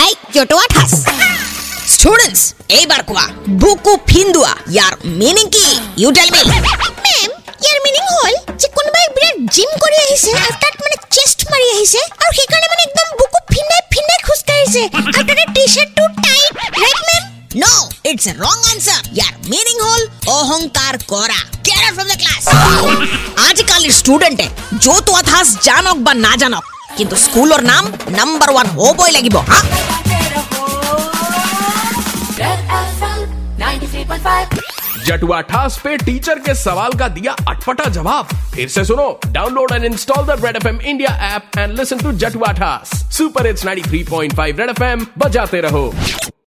I জটোয়া ঠাস students এইবার কোৱা বুকু ফিন্দুৱা ইয়াৰ মিনিং কি you tell me ma'am year meaning হ'ল যে কোনোবাই বিৰাট জিম কৰি আহিছে আৰু তাত মানে চেষ্ট মাৰি আহিছে আৰু সেইকাৰণে মানে একদম বুকু ফিন্দাই ফিন্দাই খোজ কাঢ়িছে আৰু তাতে টি চাৰ্টটো tight right ma'am no it's a wrong answer year meaning হ'ল অহংকাৰ কৰা গেট আউট ফ্ৰম দ্য आजकल स्टूडेंट है। जो तो अथास जानक बा ना जानक। किंतु स्कूल और नाम नंबर वन हो बोई लगी बो हाँ? जटुआ ठास पे टीचर के सवाल का दिया अटपटा जवाब। फिर से सुनो download and install the Red FM India app and listen to जटुआ ठास। सुपर इट्स 93.5 रेड एफएम बजाते रहो।